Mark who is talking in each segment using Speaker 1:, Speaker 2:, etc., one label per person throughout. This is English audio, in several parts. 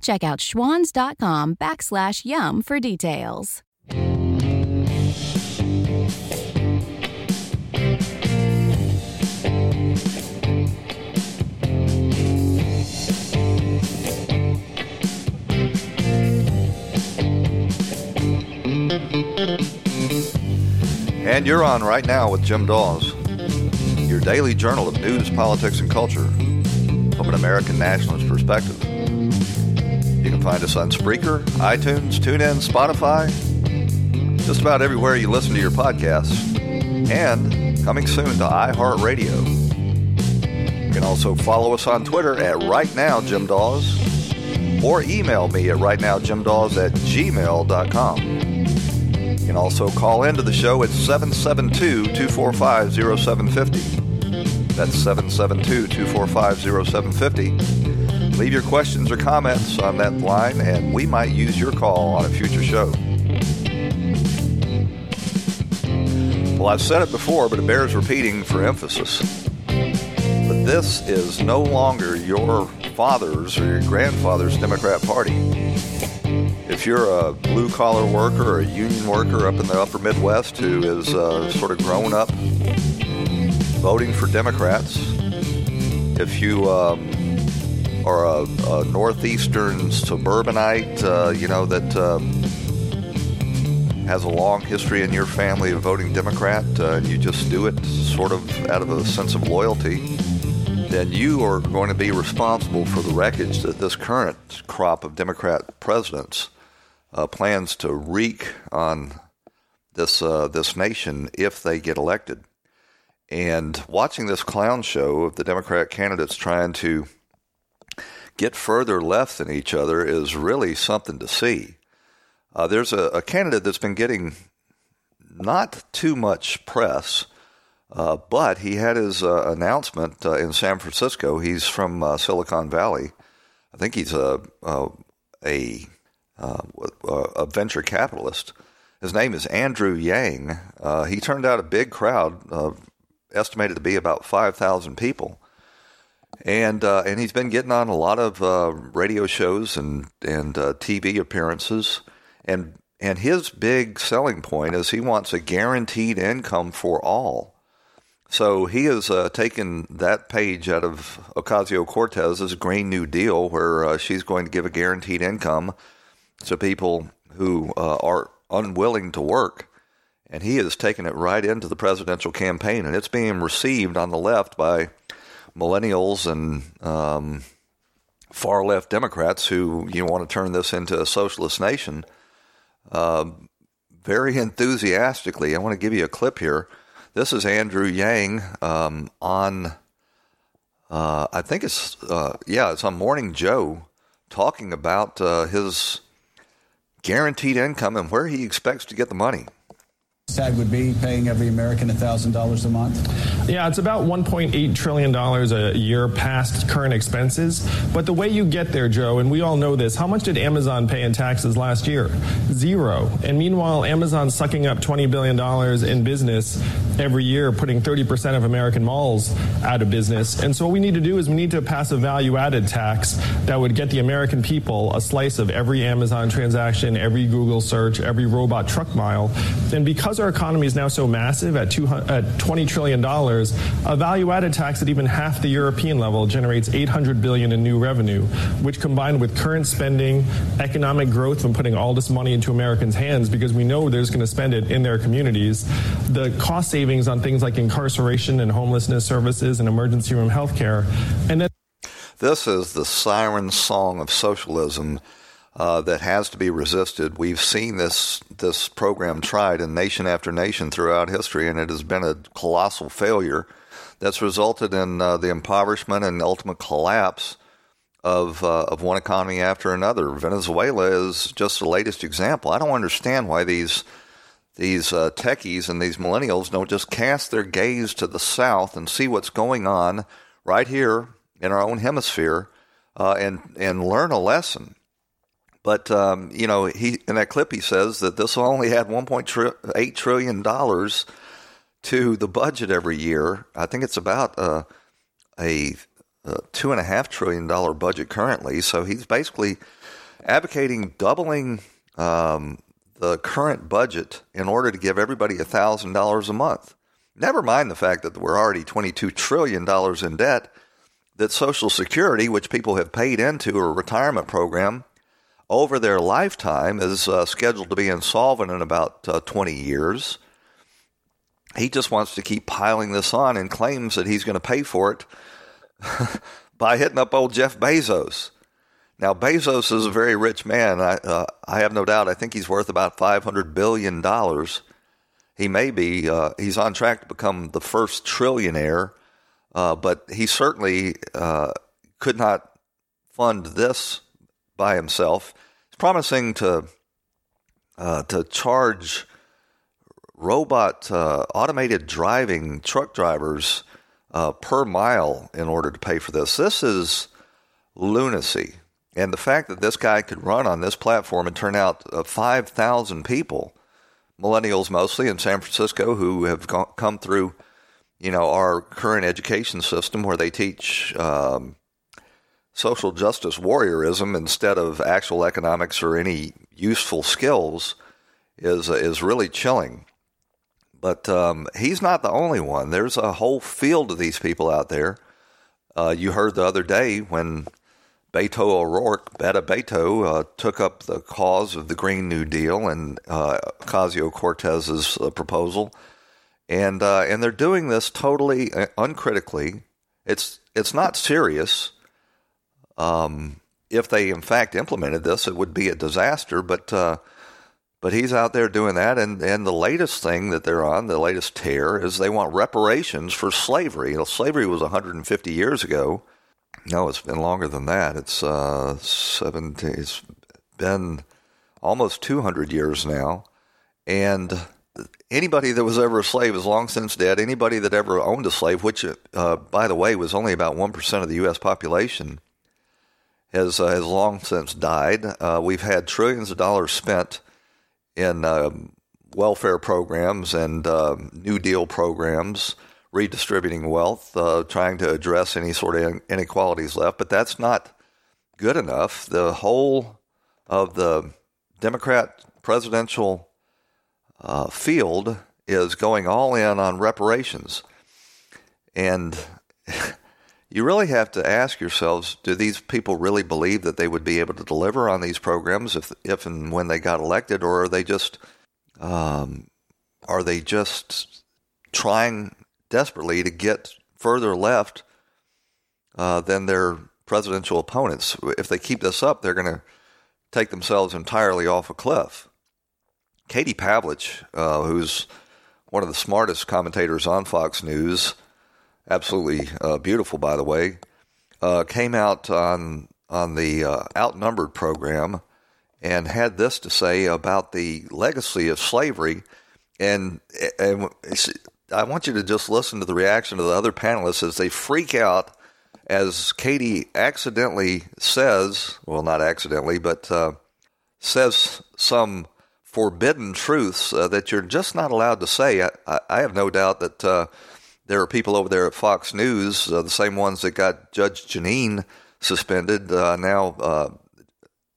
Speaker 1: Check out schwans.com backslash YUM for details.
Speaker 2: And you're on right now with Jim Daws, your daily journal of news, politics, and culture from an American nationalist perspective. You can find us on Spreaker, iTunes, TuneIn, Spotify, just about everywhere you listen to your podcasts, and coming soon to iHeartRadio. You can also follow us on Twitter at Right or email me at rightnowjimdawes at gmail.com. You can also call into the show at 772 245 0750. That's 772 245 0750. Leave your questions or comments on that line, and we might use your call on a future show. Well, I've said it before, but it bears repeating for emphasis. But this is no longer your father's or your grandfather's Democrat Party if you're a blue collar worker or a union worker up in the upper Midwest who is uh, sort of grown up voting for Democrats, if you um, are a, a, northeastern suburbanite, uh, you know, that um, has a long history in your family of voting Democrat, uh, and you just do it sort of out of a sense of loyalty, then you are going to be responsible for the wreckage that this current crop of Democrat presidents uh, plans to wreak on this uh, this nation if they get elected. And watching this clown show of the Democrat candidates trying to get further left than each other is really something to see. Uh, there's a, a, candidate that's been getting not too much press, uh, but he had his uh, announcement uh, in San Francisco. He's from Silicon Valley. I think he's a, a, a uh, a venture capitalist. His name is Andrew Yang. Uh, he turned out a big crowd, uh, estimated to be about 5,000 people. And uh, and he's been getting on a lot of uh, radio shows and and uh, TV appearances, and and his big selling point is he wants a guaranteed income for all. So he has uh, taken that page out of Ocasio Cortez's Green New Deal, where uh, she's going to give a guaranteed income to people who uh, are unwilling to work. And he has taken it right into the presidential campaign, and it's being received on the left by millennials and um, far left Democrats who you want to turn this into a socialist nation uh, very enthusiastically. I want to give you a clip here. This is Andrew Yang um, on, uh, I think it's, uh, yeah, it's on Morning Joe talking about uh, his guaranteed income and where he expects to get the money.
Speaker 3: Would be paying every American $1,000 a month?
Speaker 4: Yeah, it's about $1.8 trillion a year past current expenses. But the way you get there, Joe, and we all know this, how much did Amazon pay in taxes last year? Zero. And meanwhile, Amazon's sucking up $20 billion in business every year, putting 30% of American malls out of business. And so what we need to do is we need to pass a value added tax that would get the American people a slice of every Amazon transaction, every Google search, every robot truck mile. And because our economy is now so massive at, at $20 trillion, a value added tax at even half the European level generates 800 billion in new revenue, which combined with current spending, economic growth, and putting all this money into Americans' hands because we know they're going to spend it in their communities, the cost savings on things like incarceration and homelessness services and emergency room health care. And then
Speaker 2: this is the siren song of socialism uh, that has to be resisted. We've seen this this program tried in nation after nation throughout history, and it has been a colossal failure that's resulted in uh, the impoverishment and ultimate collapse of uh, of one economy after another. Venezuela is just the latest example. I don't understand why these these uh, techies and these millennials don't just cast their gaze to the south and see what's going on right here in our own hemisphere uh, and and learn a lesson. But um, you know, he in that clip he says that this will only add 1.8 trillion dollars to the budget every year. I think it's about uh, a, a two and a half trillion dollar budget currently. So he's basically advocating doubling um, the current budget in order to give everybody thousand dollars a month. Never mind the fact that we're already 22 trillion dollars in debt. That Social Security, which people have paid into a retirement program over their lifetime, is uh, scheduled to be insolvent in about uh, 20 years he just wants to keep piling this on and claims that he's going to pay for it by hitting up old Jeff Bezos. Now, Bezos is a very rich man. I, uh, I have no doubt. I think he's worth about $500 billion. He may be, uh, he's on track to become the first trillionaire, uh, but he certainly uh, could not fund this by himself. He's promising to, uh, to charge robot uh, automated driving truck drivers uh, per mile in order to pay for this. This is lunacy. And the fact that this guy could run on this platform and turn out uh, 5,000 people, millennials mostly in San Francisco, who have come through, you know, our current education system where they teach um, social justice warriorism instead of actual economics or any useful skills, is is really chilling. But um, he's not the only one. There's a whole field of these people out there. Uh, you heard the other day when Beto O'Rourke, Beto Beto, uh, took up the cause of the Green New Deal and uh, Ocasio Cortez's uh, proposal, and uh, and they're doing this totally uh, uncritically. It's it's not serious. Um, if they in fact implemented this, it would be a disaster. But uh, but he's out there doing that, and, and the latest thing that they're on, the latest tear, is they want reparations for slavery. You know, slavery was 150 years ago. No, it's been longer than that. It's uh, 70, it's been almost 200 years now. And anybody that was ever a slave is long since dead. Anybody that ever owned a slave, which, uh, by the way, was only about 1% of the U.S. population, has, uh, has long since died. Uh, we've had trillions of dollars spent in uh, welfare programs and uh, New Deal programs, redistributing wealth, uh, trying to address any sort of inequalities left. But that's not good enough. The whole of the Democrat presidential uh, field is going all in on reparations. And you really have to ask yourselves do these people really believe that they would be able to deliver on these programs if, if and when they got elected, or are they just um, are they just trying desperately to get further left uh, than their presidential opponents? If they keep this up, they're going to take themselves entirely off a cliff. Katie Pavlich, uh, who's one of the smartest commentators on Fox News, absolutely uh, beautiful, by the way, uh, came out on on the uh, Outnumbered program and had this to say about the legacy of slavery. And, and I want you to just listen to the reaction of the other panelists as they freak out as Katie accidentally says, well, not accidentally, but uh, says some forbidden truths uh, that you're just not allowed to say. I, I have no doubt that uh, there are people over there at Fox News, uh, the same ones that got Judge Jeanine suspended, uh, now uh,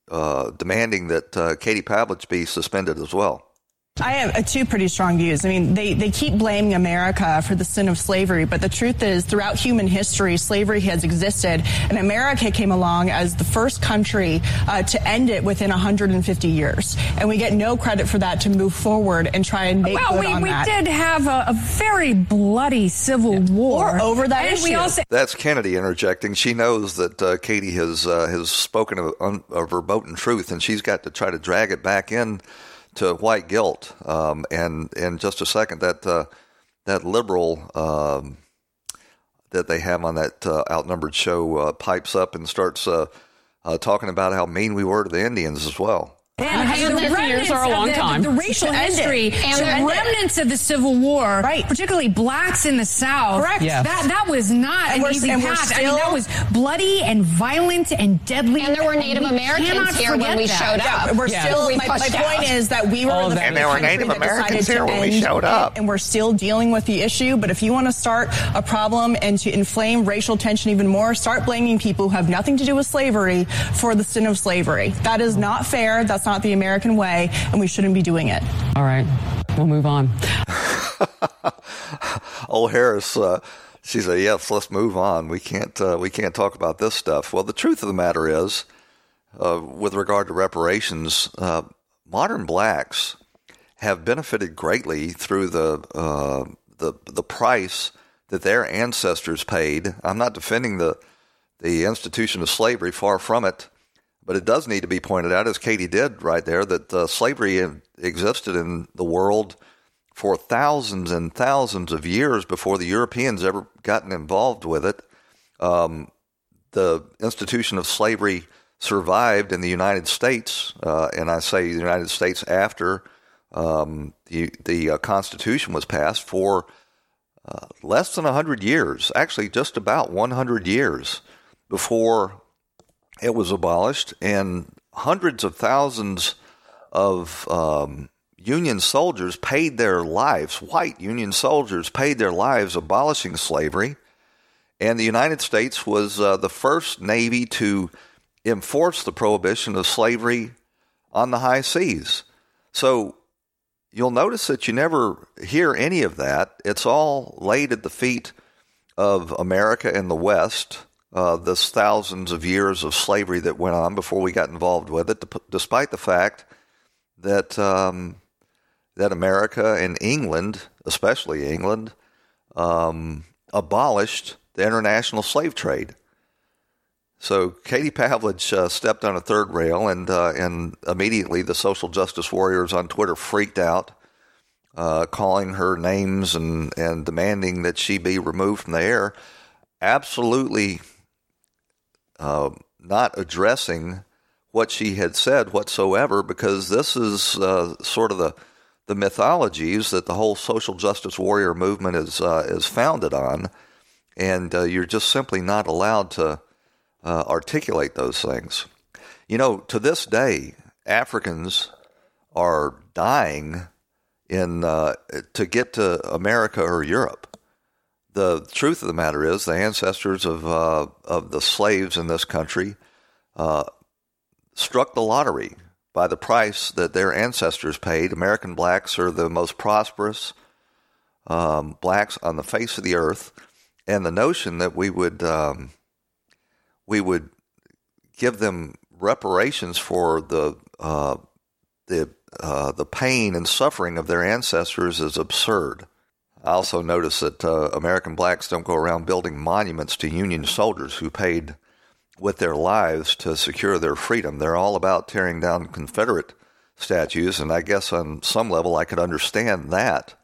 Speaker 2: uh demanding that uh, Katie Pavlich be suspended as well.
Speaker 5: I have uh, two pretty strong views. I mean, they, they keep blaming America for the sin of slavery, but the truth is, throughout human history, slavery has existed, and America came along as the first country uh, to end it within 150 years. And we get no credit for that to move forward and try and make
Speaker 6: well,
Speaker 5: good
Speaker 6: we,
Speaker 5: on
Speaker 6: we
Speaker 5: that.
Speaker 6: did have a, a very bloody civil war.
Speaker 5: Or over that
Speaker 6: and
Speaker 5: issue.
Speaker 6: We also,
Speaker 2: That's Kennedy interjecting. She knows that uh, Katie has uh, has spoken a, un, a verboten truth, and she's got to try to drag it back in to white guilt. Um, and in just a second, that uh, that liberal um, that they have on that uh, outnumbered show uh, pipes up and starts uh, uh, talking about how mean we were to the Indians as well.
Speaker 6: And,
Speaker 7: and
Speaker 6: the
Speaker 7: years are a long
Speaker 6: the,
Speaker 7: time.
Speaker 6: The, the racial history,
Speaker 5: and
Speaker 6: the remnants of the Civil War,
Speaker 5: right.
Speaker 6: particularly blacks in the South.
Speaker 5: Correct.
Speaker 6: Yes. That that was not
Speaker 5: and
Speaker 6: an easy path.
Speaker 5: Still,
Speaker 6: I mean, that was bloody and violent and deadly.
Speaker 7: And there were Native Americans here when we
Speaker 6: that.
Speaker 7: showed up.
Speaker 5: Yeah, we're
Speaker 7: yeah.
Speaker 5: still.
Speaker 7: We
Speaker 5: my, my point is that we were
Speaker 7: All
Speaker 5: the,
Speaker 2: and there were Native Americans here when we showed up,
Speaker 5: and we're still dealing with the issue. But if you want to start a problem and to inflame racial tension even more, start blaming people who have nothing to do with slavery for the sin of slavery. That is not fair. That's not the American way, and we shouldn't be doing it.
Speaker 7: All right, we'll move on.
Speaker 2: Old Harris, uh, she said, "Yes, let's move on. We can't uh, we can't talk about this stuff." Well, the truth of the matter is, uh, with regard to reparations, uh, modern blacks have benefited greatly through the uh, the the price that their ancestors paid. I'm not defending the the institution of slavery, far from it. But it does need to be pointed out, as Katie did right there, that uh, slavery existed in the world for thousands and thousands of years before the Europeans ever gotten involved with it. Um, the institution of slavery survived in the United States, uh, and I say the United States after um, the, the uh, Constitution was passed for uh, less than 100 years, actually, just about 100 years before it was abolished, and hundreds of thousands of um, Union soldiers paid their lives, white Union soldiers paid their lives abolishing slavery. And the United States was uh, the first Navy to enforce the prohibition of slavery on the high seas. So you'll notice that you never hear any of that. It's all laid at the feet of America and the West uh, this thousands of years of slavery that went on before we got involved with it, despite the fact that um, that America and England, especially England, um, abolished the international slave trade. So Katie Pavlich uh, stepped on a third rail, and uh, and immediately the social justice warriors on Twitter freaked out, uh, calling her names and and demanding that she be removed from the air. Absolutely uh, not addressing what she had said whatsoever, because this is uh, sort of the the mythologies that the whole social justice warrior movement is uh, is founded on, and uh, you're just simply not allowed to uh, articulate those things. You know, to this day, Africans are dying in uh, to get to America or Europe the truth of the matter is, the ancestors of uh, of the slaves in this country uh, struck the lottery by the price that their ancestors paid. American blacks are the most prosperous um, blacks on the face of the earth, and the notion that we would um, we would give them reparations for the uh, the uh, the pain and suffering of their ancestors is absurd. I also notice that uh, American blacks don't go around building monuments to Union soldiers who paid with their lives to secure their freedom. They're all about tearing down Confederate statues, and I guess on some level I could understand that.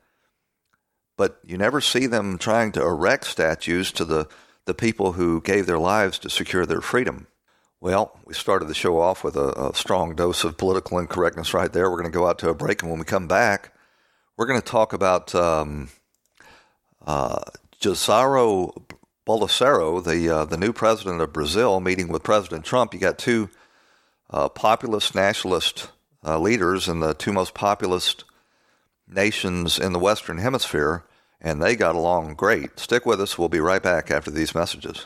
Speaker 2: But you never see them trying to erect statues to the, the people who gave their lives to secure their freedom. Well, we started the show off with a, a strong dose of political incorrectness right there. We're going to go out to a break, and when we come back, we're going to talk about um, uh, Jairzinho Bolsonaro, the uh, the new president of Brazil, meeting with President Trump. You got two uh, populist nationalist uh, leaders in the two most populist nations in the Western Hemisphere, and they got along great. Stick with us. We'll be right back after these messages.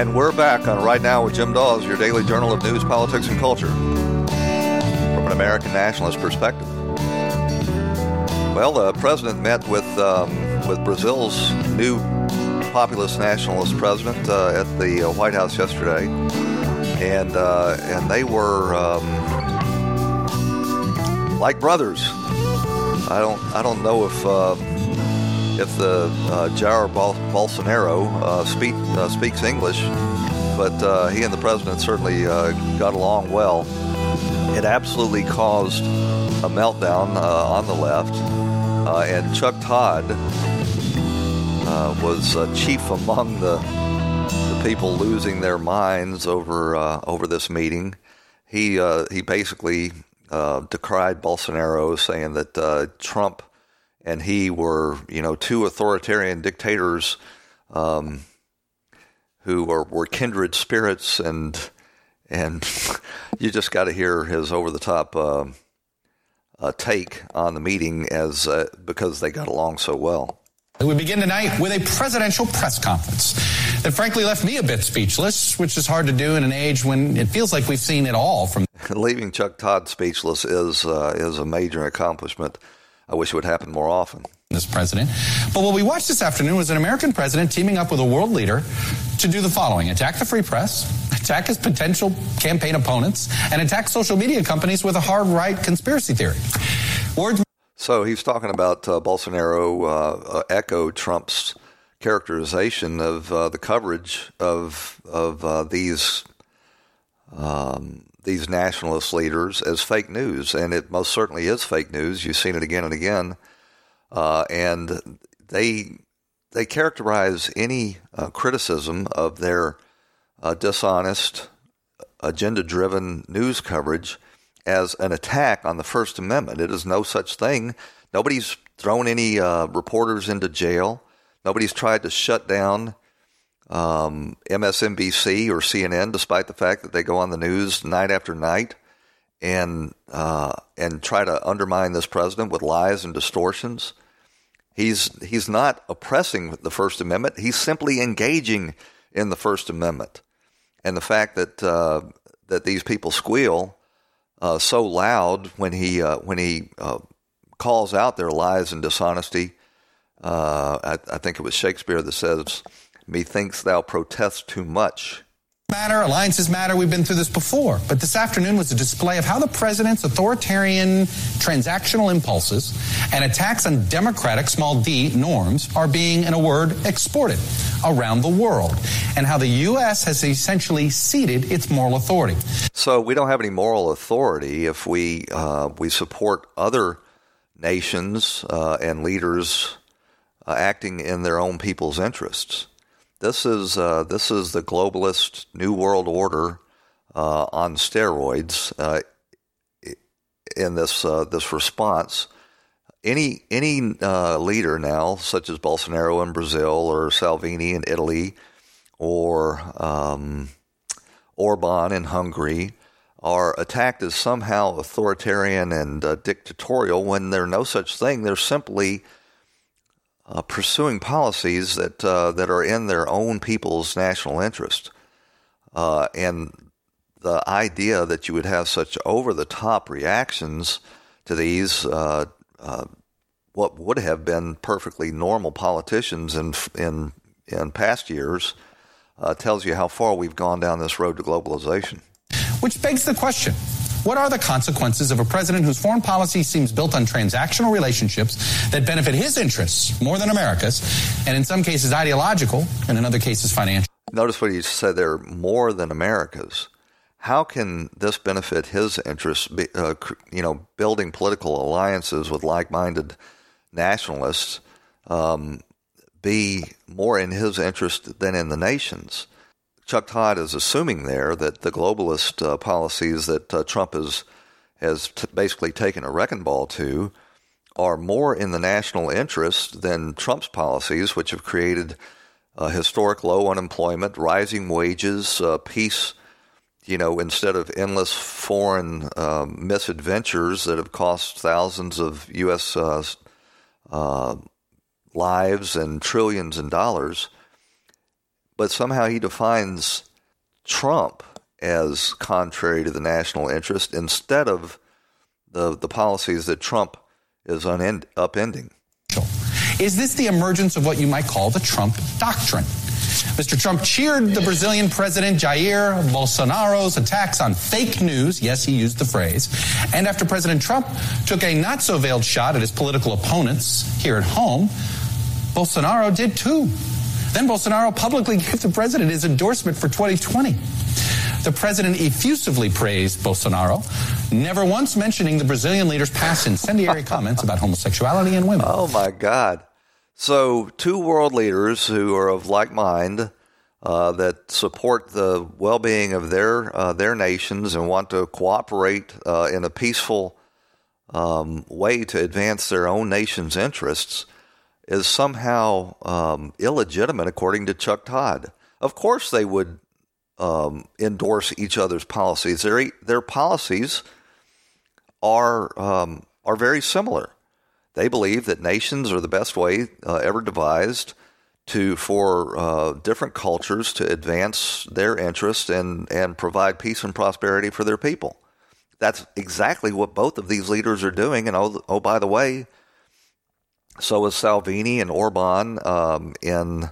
Speaker 2: And we're back on Right Now with Jim Daws, your daily journal of news, politics, and culture from an American nationalist perspective. Well, the president met with um, with Brazil's new populist nationalist president uh, at the uh, White House yesterday, and uh, and they were um, like brothers. I don't I don't know if uh, if the uh, Jair Bol- Bolsonaro uh, speak, uh, speaks English, but uh, he and the president certainly uh, got along well. It absolutely caused a meltdown uh, on the left, and Chuck Todd was chief among the, the people losing their minds over over this meeting. He he basically decried Bolsonaro, saying that Trump and he were, you know, two authoritarian dictators um, who were, were kindred spirits, and and you just got to hear his over the top uh, uh, take on the meeting as uh, because they got along so well.
Speaker 8: We begin tonight with a presidential press conference that frankly left me a bit speechless, which is hard to do in an age when it feels like we've seen it all from
Speaker 2: leaving Chuck Todd speechless is uh, is a major accomplishment. I wish it would happen more often.
Speaker 8: This president. But what we watched this afternoon was an American president teaming up with a world leader to do the following attack the free press, attack his potential campaign opponents, and attack social media companies with a hard right conspiracy theory.
Speaker 2: Words. So he's talking about uh, Bolsonaro uh, uh, echoed Trump's characterization of uh, the coverage of of uh, these um, these nationalist leaders as fake news, and it most certainly is fake news. You've seen it again and again, uh, and they they characterize any uh, criticism of their uh, dishonest, agenda-driven news coverage as an attack on the First Amendment. It is no such thing. Nobody's thrown any uh, reporters into jail. Nobody's tried to shut down um, MSNBC or CNN, despite the fact that they go on the news night after night and uh, and try to undermine this president with lies and distortions. He's he's not oppressing the First Amendment. He's simply engaging in the First Amendment, and the fact that uh, that these people squeal uh, so loud when he uh, when he uh, calls out their lies and dishonesty. Uh, I, I think it was Shakespeare that says Methinks thou protest too much.
Speaker 8: Matter, alliances matter. We've been through this before. But this afternoon was a display of how the president's authoritarian transactional impulses and attacks on democratic, small d, norms are being, in a word, exported around the world, and how the U.S. has essentially ceded its moral authority.
Speaker 2: So we don't have any moral authority if we uh, we support other nations uh, and leaders uh, acting in their own people's interests. This is uh, this is the globalist new world order uh, on steroids. Uh, in this uh, this response, any any uh, leader now, such as Bolsonaro in Brazil or Salvini in Italy, or um, Orban in Hungary, are attacked as somehow authoritarian and dictatorial when they're no such thing. They're simply uh, pursuing policies that uh, that are in their own people's national interest. Uh, and the idea that you would have such over the top reactions to these, uh, uh, what would have been perfectly normal politicians in in in past years, uh, tells you how far we've gone down this road to globalization.
Speaker 8: Which begs the question what are the consequences of a president whose foreign policy seems built on transactional relationships that benefit his interests more than America's, and in some cases ideological, and in other cases financial?
Speaker 2: Notice what he said there more than America's. How can this benefit his interests? Uh, you know, building political alliances with like-minded nationalists um, be more in his interest than in the nation's. Chuck Todd is assuming there that the globalist uh, policies that uh, Trump has has t- basically taken a wrecking ball to are more in the national interest than Trump's policies, which have created uh, historic low unemployment, rising wages, uh, peace. You know, instead of endless foreign um, misadventures that have cost thousands of U.S. Uh, uh, lives and trillions in dollars, but somehow he defines Trump as contrary to the national interest instead of the the policies that Trump is unend- upending.
Speaker 8: Is this the emergence of what you might call the Trump doctrine? Mr. Trump cheered the Brazilian president Jair Bolsonaro's attacks on fake news. Yes, he used the phrase. And after President Trump took a not so veiled shot at his political opponents here at home, Bolsonaro did too. Then Bolsonaro publicly gave the president his endorsement for 2020. The president effusively praised Bolsonaro, never once mentioning the Brazilian leader's past incendiary comments about homosexuality and women.
Speaker 2: Oh, my God. So, two world leaders who are of like mind, uh, that support the well-being of their uh, their nations and want to cooperate uh, in a peaceful um, way to advance their own nation's interests, is somehow um, illegitimate, according to Chuck Todd. Of course, they would um, endorse each other's policies. Their their policies are um, are very similar. They believe that nations are the best way uh, ever devised to for uh, different cultures to advance their interests and and provide peace and prosperity for their people. That's exactly what both of these leaders are doing. And oh, oh by the way, so is Salvini and Orban um, in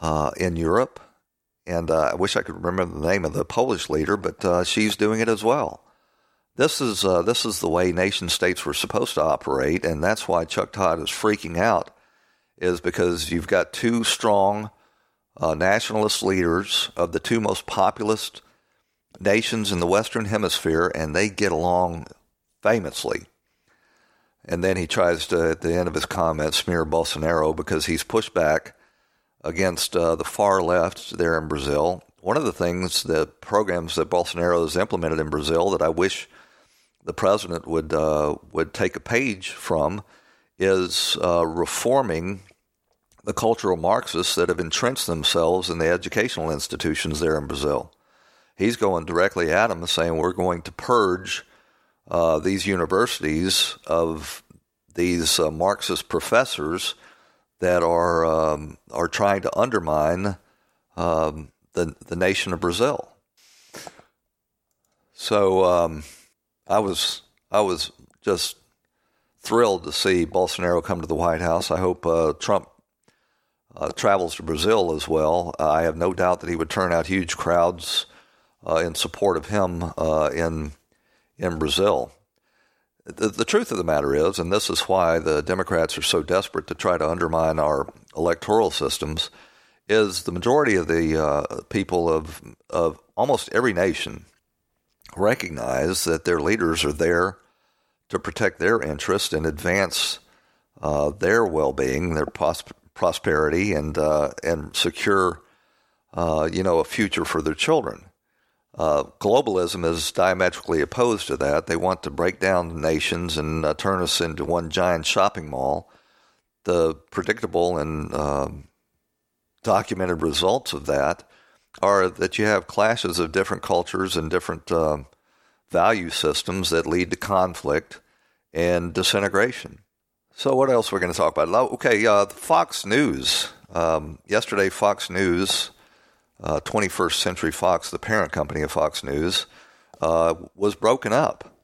Speaker 2: uh, in Europe. And uh, I wish I could remember the name of the Polish leader, but uh, she's doing it as well. This is uh, this is the way nation states were supposed to operate, and that's why Chuck Todd is freaking out, is because you've got two strong uh, nationalist leaders of the two most populous nations in the Western Hemisphere, and they get along famously. And then he tries to, at the end of his comment, smear Bolsonaro because he's pushed back against uh, the far left there in Brazil. One of the things, the programs that Bolsonaro has implemented in Brazil that I wish the president would uh, would take a page from is uh, reforming the cultural Marxists that have entrenched themselves in the educational institutions there in Brazil. He's going directly at them, saying we're going to purge uh, these universities of these uh, Marxist professors that are um, are trying to undermine um, the the nation of Brazil. So um, I was I was just thrilled to see Bolsonaro come to the White House. I hope uh, Trump uh, travels to Brazil as well. I have no doubt that he would turn out huge crowds uh, in support of him uh, in in Brazil. The, the, truth of the matter is, and this is why the Democrats are so desperate to try to undermine our electoral systems, is the majority of the uh, people of of almost every nation recognize that their leaders are there to protect their interests and advance uh, their well-being, their pos- prosperity, and uh, and secure, uh, you know, a future for their children. Uh, globalism is diametrically opposed to that. They want to break down nations and uh, turn us into one giant shopping mall. The predictable and um, documented results of that are that you have clashes of different cultures and different uh, value systems that lead to conflict and disintegration. So, what else we're we going to talk about? Okay, uh, Fox News. Um, yesterday, Fox News, uh, 21st Century Fox, the parent company of Fox News, uh, was broken up,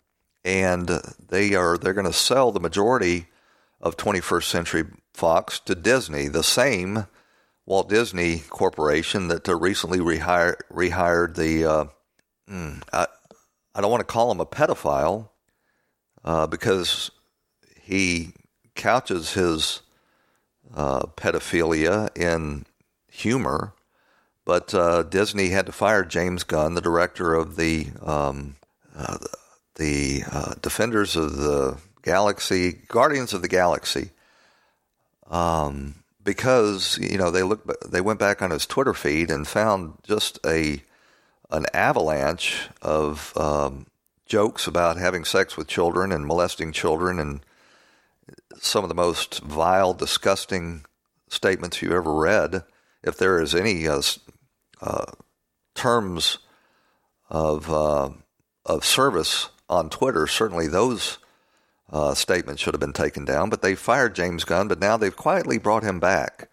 Speaker 2: and they are they're going to sell the majority of 21st Century Fox to Disney, the same Walt Disney Corporation that uh, recently rehired, rehired the. Mm, I, I, don't want to call him a pedophile uh, because he couches his uh, pedophilia in humor, but uh, Disney had to fire James Gunn, the director of the um, uh, the Defenders of the Galaxy, Guardians of the Galaxy. Um, because you know they look they went back on his Twitter feed and found just a an avalanche of um, jokes about having sex with children and molesting children and some of the most vile, disgusting statements you've ever read. If there is any uh, uh, terms of uh, of service on Twitter, certainly those uh, statements should have been taken down. But they fired James Gunn, but now they've quietly brought him back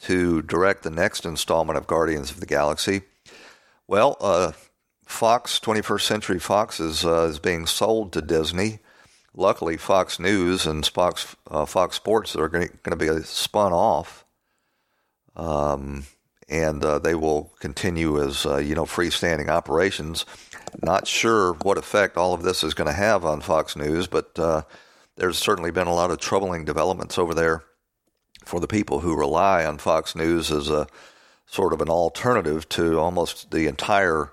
Speaker 2: to direct the next installment of Guardians of the Galaxy. Well, uh, Fox, 21st Century Fox, is uh, is being sold to Disney. Luckily, Fox News and Fox uh, Fox Sports are going to be spun off, um, and uh, they will continue as uh, you know freestanding operations. Not sure what effect all of this is going to have on Fox News, but uh, there's certainly been a lot of troubling developments over there for the people who rely on Fox News as a sort of an alternative to almost the entire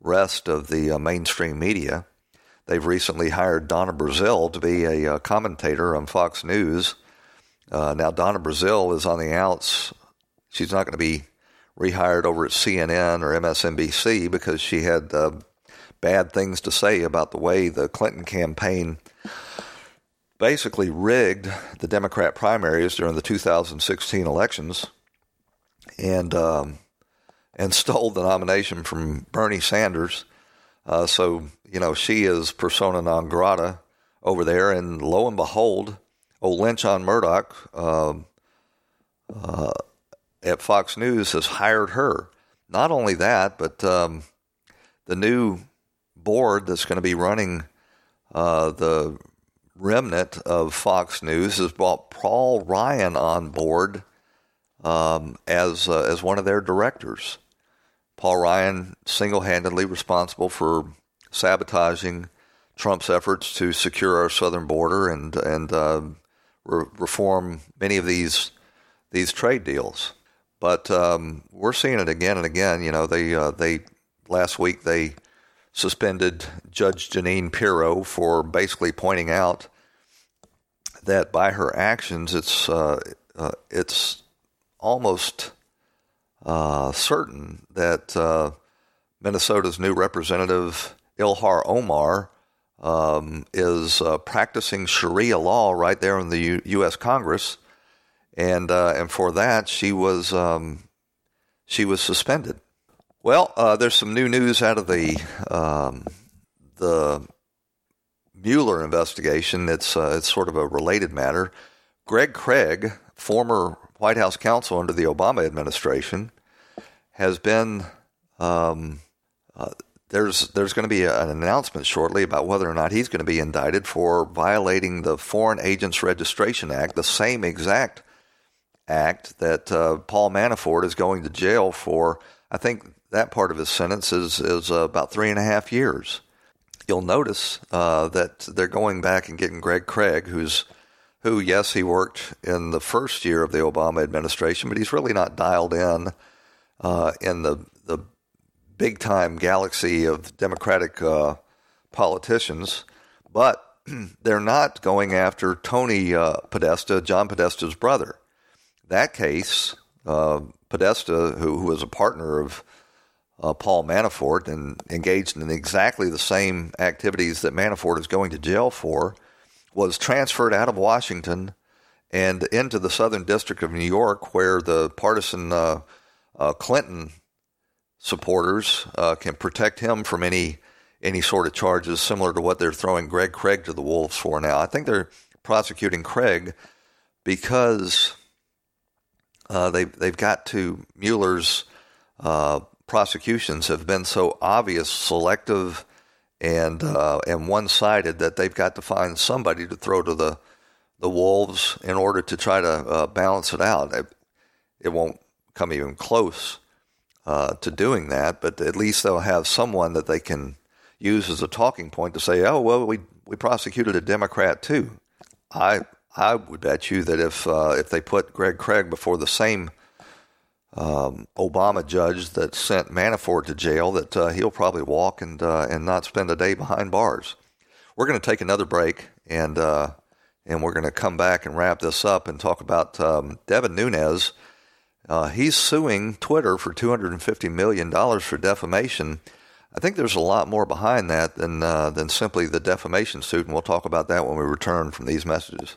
Speaker 2: rest of the uh, mainstream media. They've recently hired Donna Brazile to be a, uh, commentator on Fox News. Uh, now, Donna Brazile is on the outs. She's not going to be rehired over at CNN or MSNBC because she had uh, bad things to say about the way the Clinton campaign basically rigged the Democrat primaries during the 2016 elections and um, and stole the nomination from Bernie Sanders. Uh, so you know she is persona non grata over there, and lo and behold, old Lachlan Murdoch uh, uh, at Fox News has hired her. Not only that, but um, the new board that's going to be running uh, the remnant of Fox News has brought Paul Ryan on board um, as uh, as one of their directors. Paul Ryan single-handedly responsible for sabotaging Trump's efforts to secure our southern border and and uh, re- reform many of these these trade deals. But um, we're seeing it again and again. You know, they uh, they last week they suspended Judge Jeanine Pirro for basically pointing out that by her actions, it's uh, uh, it's almost uh, certain that uh, Minnesota's new representative Ilhan Omar um, is uh, practicing Sharia law right there in the U- U.S. Congress, and uh, and for that she was um, she was suspended. Well, uh, there's some new news out of the um, the Mueller investigation. It's uh, it's sort of a related matter. Greg Craig, former White House counsel under the Obama administration, has been um, uh, there's there's going to be an announcement shortly about whether or not he's going to be indicted for violating the Foreign Agents Registration Act, the same exact act that uh, Paul Manafort is going to jail for. I think that part of his sentence is is uh, about three and a half years. You'll notice uh, that they're going back and getting Greg Craig, who's who, yes, he worked in the first year of the Obama administration, but he's really not dialed in uh, in the the big time galaxy of Democratic uh, politicians. But they're not going after Tony uh, Podesta, John Podesta's brother. That case, uh, Podesta, who, who was a partner of uh, Paul Manafort and engaged in exactly the same activities that Manafort is going to jail for, was transferred out of Washington and into the Southern District of New York, where the partisan uh, uh, Clinton supporters uh, can protect him from any any sort of charges similar to what they're throwing Greg Craig to the wolves for now. I think they're prosecuting Craig because uh, they they've got to Mueller's uh, prosecutions have been so obvious, selective, and uh, and one sided that they've got to find somebody to throw to the the wolves in order to try to uh, balance it out. It, it, won't come even close uh, to doing that, but at least they'll have someone that they can use as a talking point to say, "Oh, well, we we prosecuted a Democrat too." I I would bet you that if uh, if they put Greg Craig before the same um, Obama judge that sent Manafort to jail that uh, he'll probably walk and uh, and not spend a day behind bars. We're going to take another break and uh, and we're going to come back and wrap this up and talk about um, Devin Nunes. Uh, he's suing Twitter for $250 million for defamation. I think there's a lot more behind that than, uh, than simply the defamation suit, and we'll talk about that when we return from these messages.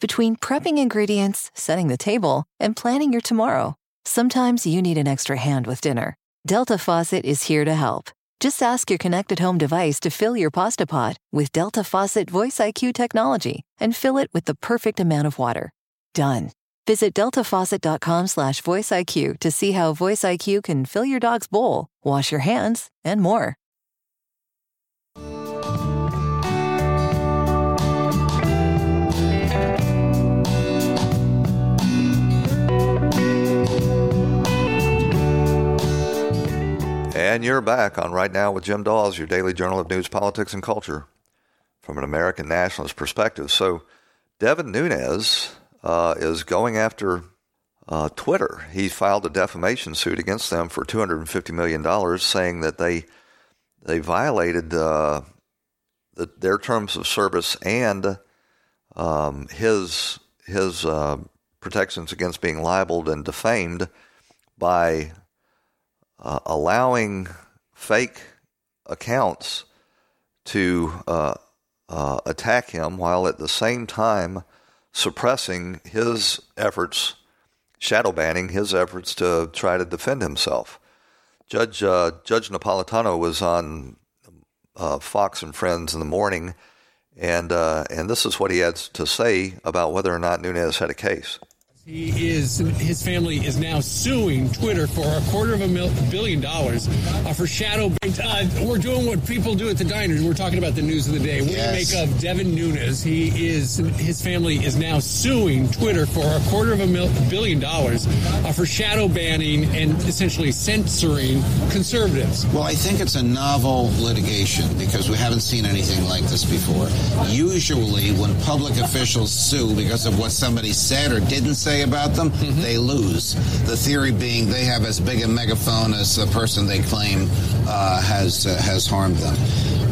Speaker 9: Between prepping ingredients, setting the table, and planning your tomorrow, sometimes you need an extra hand with dinner. Delta Faucet is here to help. Just ask your connected home device to fill your pasta pot with Delta Faucet Voice IQ technology and fill it with the perfect amount of water. Done. Visit deltafaucet.com slash voiceIQ to see how Voice IQ can fill your dog's bowl, wash your hands, and more.
Speaker 2: And you're back on Right Now with Jim Daws, your daily journal of news, politics, and culture from an American nationalist perspective. So, Devin Nunes uh, is going after uh, Twitter. He filed a defamation suit against them for $250 million, saying that they they violated uh, the, their terms of service and um, his his uh, protections against being libeled and defamed by uh, allowing fake accounts to uh, attack him while at the same time suppressing his efforts, shadow banning his efforts to try to defend himself. Judge uh, Judge Napolitano was on uh, Fox and Friends in the morning, and uh, and this is what he had to say about whether or not Nunes had a case.
Speaker 10: He is his family is now suing Twitter for a quarter of a mil, billion dollars uh, for shadow. Uh, we're doing what people do at the diners. We're talking about the news of the day. What yes. do you make of Devin Nunes? He is his family is now suing Twitter for a quarter of a mil, billion dollars uh, for shadow banning and essentially censoring conservatives.
Speaker 11: Well, I think it's a novel litigation because we haven't seen anything like this before. Usually, when public officials sue because of what somebody said or didn't say say about them, mm-hmm. they lose. The theory being they have as big a megaphone as the person they claim uh, has uh, has harmed them.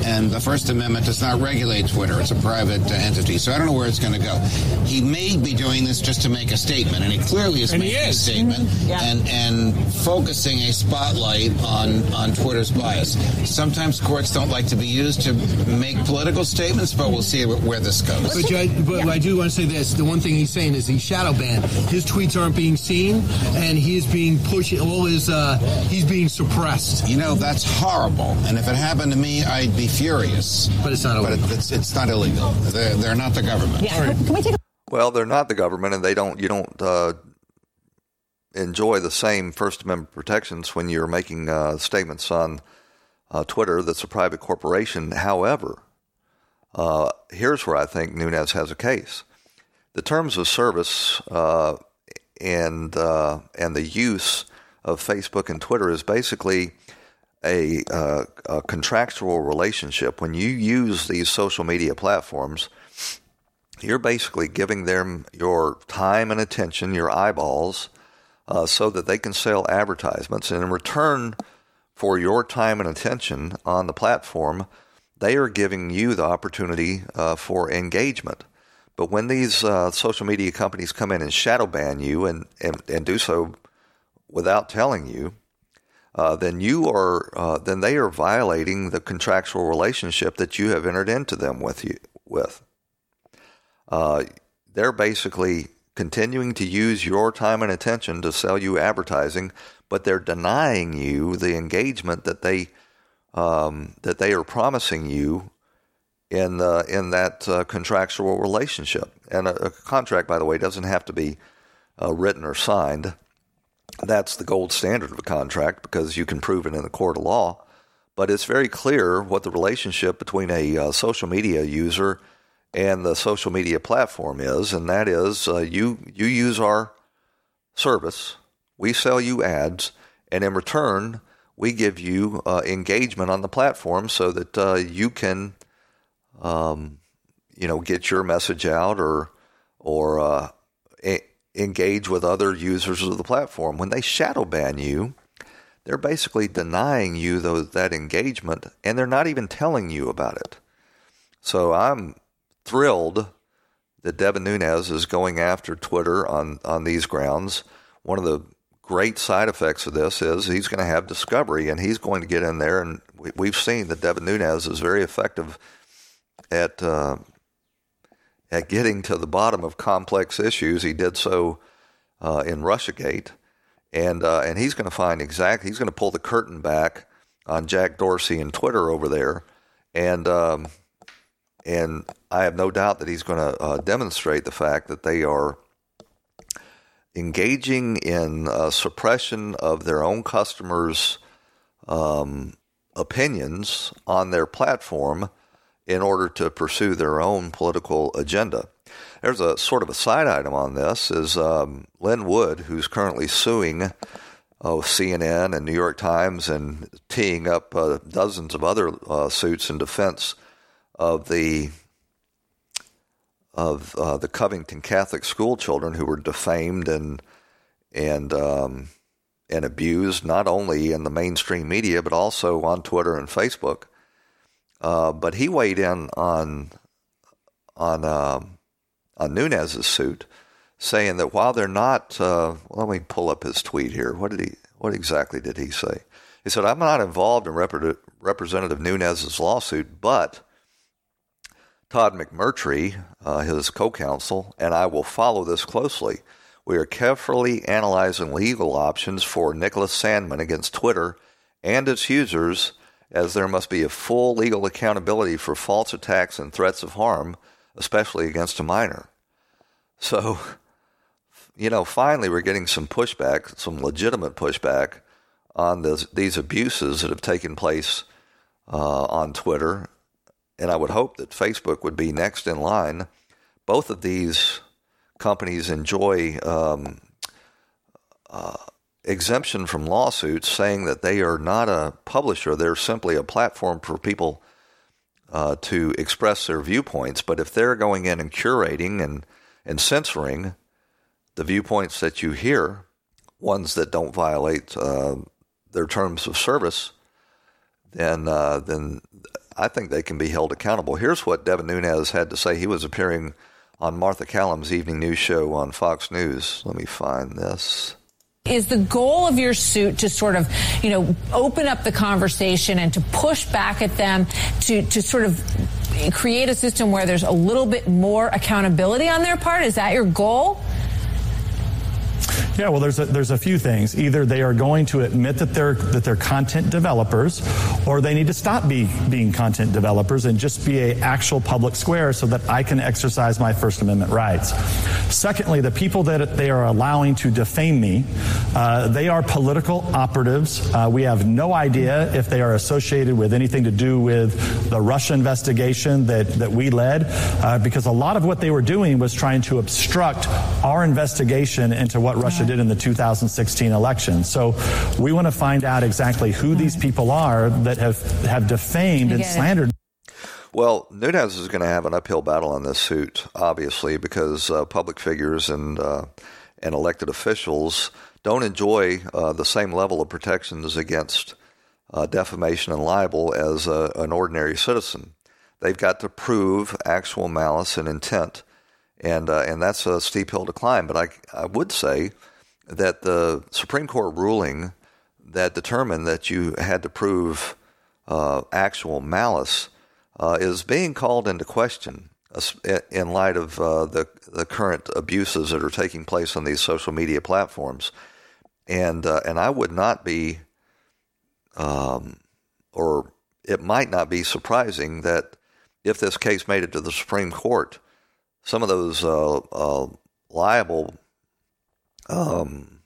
Speaker 11: And the First Amendment does not regulate Twitter; it's a private uh, entity. So I don't know where it's going to go. He may be doing this just to make a statement, and he clearly is
Speaker 10: and
Speaker 11: making
Speaker 10: is.
Speaker 11: a statement
Speaker 10: mm-hmm. yeah.
Speaker 11: and and focusing a spotlight on on Twitter's bias. Sometimes courts don't like to be used to make political statements, but we'll see where this goes.
Speaker 10: But, but yeah. I do want to say this: the one thing he's saying is he's shadow banned his tweets aren't being seen, and he is being pushed. All his uh, he's being suppressed.
Speaker 11: You know that's horrible. And if it happened to me, I'd be furious.
Speaker 10: But it's not illegal.
Speaker 11: But it's, it's not illegal. They're, they're not the government.
Speaker 6: Yeah. Right. Can we take? A-
Speaker 2: well, they're not the government, and they don't. You don't. Uh, enjoy the same First Amendment protections when you're making uh, statements on uh, Twitter that's a private corporation. However, uh, here's where I think Nunes has a case the terms of service uh, and uh, and the use of Facebook and Twitter is basically a, uh, a, contractual relationship. When you use these social media platforms, you're basically giving them your time and attention, your eyeballs, uh, so that they can sell advertisements. And in return for your time and attention on the platform, they are giving you the opportunity uh, for engagement. But when these uh, social media companies come in and shadow ban you and, and, and do so without telling you, uh, then you are uh, then they are violating the contractual relationship that you have entered into them with you with. Uh, they're basically continuing to use your time and attention to sell you advertising, but they're denying you the engagement that they um, that they are promising you in uh, in that uh, contractual relationship. And a, a, contract, by the way, doesn't have to be uh, written or signed. That's the gold standard of a contract because you can prove it in a court of law. But it's very clear what the relationship between a uh, social media user and the social media platform is, and that is uh, you you use our service, we sell you ads, and in return we give you engagement on the platform so that you can um, you know, get your message out or or uh, engage with other users of the platform. When they shadow ban you, they're basically denying you those, that engagement, and they're not even telling you about it. So I'm thrilled that Devin Nunes is going after Twitter on, on these grounds. One of the great side effects of this is he's going to have discovery and he's going to get in there. And we, have seen that Devin Nunes is very effective at uh, at getting to the bottom of complex issues. He did so uh, in RussiaGate, and uh, and he's going to find exactly he's going to pull the curtain back on Jack Dorsey and Twitter over there, and um, and I have no doubt that he's going to uh, demonstrate the fact that they are engaging in uh, suppression of their own customers' um, opinions on their platform in order to pursue their own political agenda. There's a sort of a side item on this is um, Lin Wood, who's currently suing oh, CNN and New York Times and teeing up uh, dozens of other uh, suits in defense of the of uh, the Covington Catholic school children who were defamed and and um, and abused not only in the mainstream media but also on Twitter and Facebook. Uh, but he weighed in on on um, on Nunes's suit, saying that while they're not, uh, let me pull up his tweet here. What did he? What exactly did he say? He said, "I'm not involved in Rep- Representative Nunes's lawsuit, but." Todd McMurtry, uh, his co counsel, and I will follow this closely. We are carefully analyzing legal options for Nicholas Sandmann against Twitter and its users as there must be a full legal accountability for false attacks and threats of harm, especially against a minor. So, you know, finally we're getting some pushback, some legitimate pushback on this, these abuses that have taken place uh, on Twitter. And I would hope that Facebook would be next in line. Both of these companies enjoy um, uh, exemption from lawsuits saying that they are not a publisher, they're simply a platform for people uh, to express their viewpoints. But if they're going in and curating and, and censoring the viewpoints that you hear, ones that don't violate uh, their terms of service, then uh, then I think they can be held accountable. Here's what Devin Nunes had to say. He was appearing on Martha Callum's evening news show on Fox News. Let me find this.
Speaker 12: Is the goal of your suit to sort of, you know, open up the conversation and to push back at them to, to sort of create a system where there's a little bit more accountability on their part? Is that your goal?
Speaker 13: Yeah, well, there's a, there's a few things. Either they are going to admit that they're that they're content developers, or they need to stop be, being content developers and just be a actual public square so that I can exercise my First Amendment rights. Secondly, the people that they are allowing to defame me, uh, they are political operatives. Uh, we have no idea if they are associated with anything to do with the Russia investigation that that we led, uh, because a lot of what they were doing was trying to obstruct our investigation into what Russia did in the 2016 election. So we want to find out exactly who these people are that have, have defamed and slandered.
Speaker 2: Well, Nunes is going to have an uphill battle on this suit, obviously, because uh, public figures and uh, and elected officials don't enjoy uh, the same level of protections against uh, defamation and libel as an ordinary citizen. They've got to prove actual malice and intent, and uh, and that's a steep hill to climb. But I I would say that the Supreme Court ruling that determined that you had to prove uh, actual malice uh, is being called into question in light of uh, the the current abuses that are taking place on these social media platforms, and uh, and I would not be, um, or it might not be surprising that if this case made it to the Supreme Court, some of those uh, uh, liable um,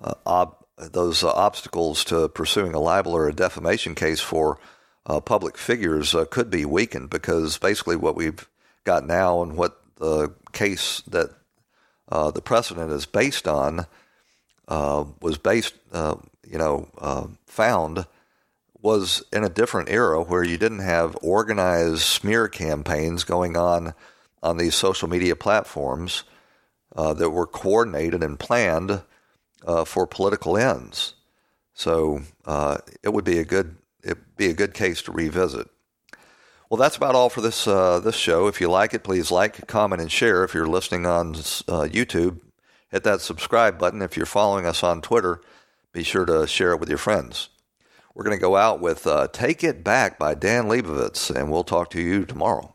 Speaker 2: uh, ob- those uh, obstacles to pursuing a libel or a defamation case for uh, public figures uh, could be weakened because basically what we've got now and what the case that uh, the precedent is based on was based, you know, found was in a different era where you didn't have organized smear campaigns going on on these social media platforms uh, that were coordinated and planned uh, for political ends. So uh, it would be a good it be a good case to revisit. Well, that's about all for this uh, this show. If you like it, please like, comment, and share. If you're listening on uh, YouTube, hit that subscribe button. If you're following us on Twitter, be sure to share it with your friends. We're going to go out with uh, "Take It Back" by Dan Leibovitz, and we'll talk to you tomorrow.